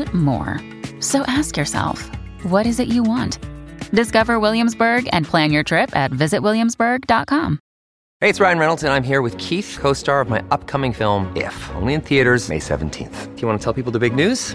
and more. So ask yourself, what is it you want? Discover Williamsburg and plan your trip at visitwilliamsburg.com. Hey, it's Ryan Reynolds, and I'm here with Keith, co star of my upcoming film, If, only in theaters, May 17th. Do you want to tell people the big news?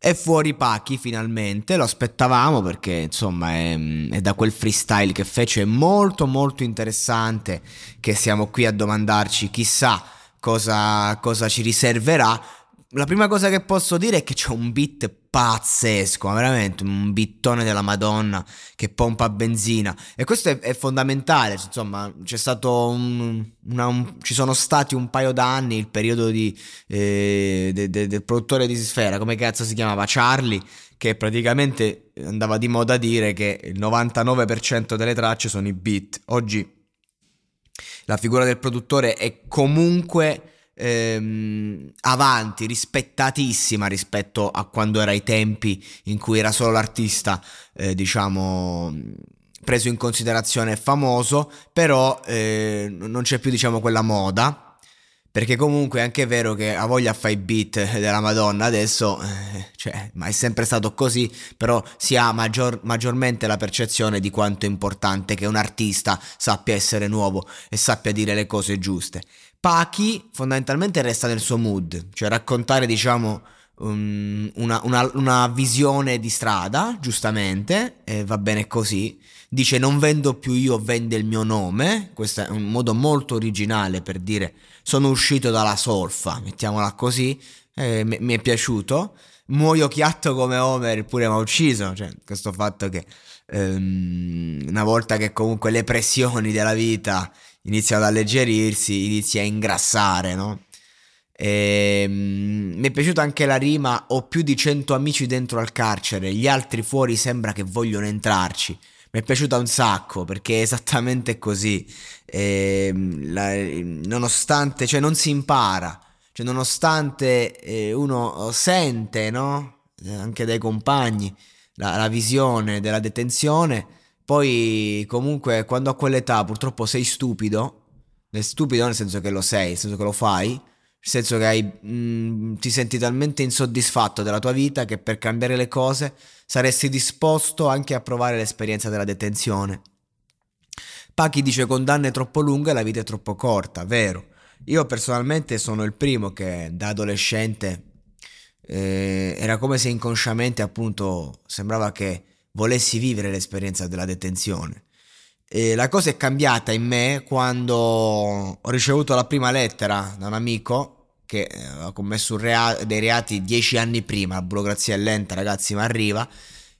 È fuori Pachi finalmente, lo aspettavamo perché insomma è, è, da quel freestyle che fece. Molto molto interessante che siamo qui a domandarci chissà cosa, cosa ci riserverà la prima cosa che posso dire è che c'è un beat pazzesco, veramente un bittone della Madonna che pompa benzina. E questo è, è fondamentale, insomma c'è stato un, una, un, ci sono stati un paio d'anni il periodo di, eh, de, de, del produttore di Sfera, come cazzo si chiamava, Charlie, che praticamente andava di moda a dire che il 99% delle tracce sono i beat, oggi la figura del produttore è comunque ehm, avanti, rispettatissima rispetto a quando era ai tempi in cui era solo l'artista, eh, diciamo preso in considerazione e famoso, però eh, non c'è più diciamo quella moda. Perché comunque è anche vero che ha voglia fa i beat della Madonna adesso, eh, cioè, ma è sempre stato così, però si ha maggior, maggiormente la percezione di quanto è importante che un artista sappia essere nuovo e sappia dire le cose giuste. Pachi fondamentalmente resta nel suo mood, cioè raccontare diciamo um, una, una, una, visione di strada, giustamente, e va bene così. Dice non vendo più io, vende il mio nome, questo è un modo molto originale per dire sono uscito dalla solfa, mettiamola così, eh, mi, mi è piaciuto. Muoio chiatto come Homer, pure mi ha ucciso, cioè questo fatto che um, una volta che comunque le pressioni della vita iniziano ad alleggerirsi, inizi a ingrassare, no? E, mm, mi è piaciuta anche la rima: Ho più di cento amici dentro al carcere, gli altri fuori sembra che vogliono entrarci. Mi è piaciuta un sacco perché è esattamente così. E, mm, la, nonostante, cioè, non si impara, cioè, nonostante eh, uno sente, no? Anche dai compagni, la, la visione della detenzione poi comunque quando a quell'età purtroppo sei stupido, stupido nel senso che lo sei, nel senso che lo fai, nel senso che hai, mh, mm, ti senti talmente insoddisfatto della tua vita che per cambiare le cose saresti disposto anche a provare l'esperienza della detenzione. Pachi dice condanne troppo lunghe la vita è troppo corta, vero. Io personalmente sono il primo che da adolescente eh, era come se inconsciamente appunto sembrava che volessi vivere l'esperienza della detenzione. E la cosa è cambiata in me quando ho ricevuto la prima lettera da un amico che eh, ha commesso rea- dei reati dieci anni prima, la burocrazia è lenta ragazzi ma arriva,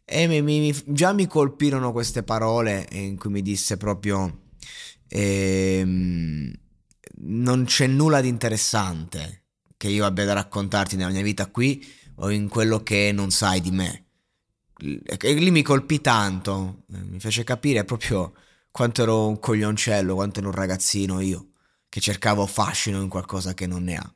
e mi, mi, già mi colpirono queste parole in cui mi disse proprio ehm, non c'è nulla di interessante che io abbia da raccontarti nella mia vita qui o in quello che non sai di me. E lì mi colpì tanto, eh, mi fece capire proprio quanto ero un coglioncello, quanto ero un ragazzino io, che cercavo fascino in qualcosa che non ne ha.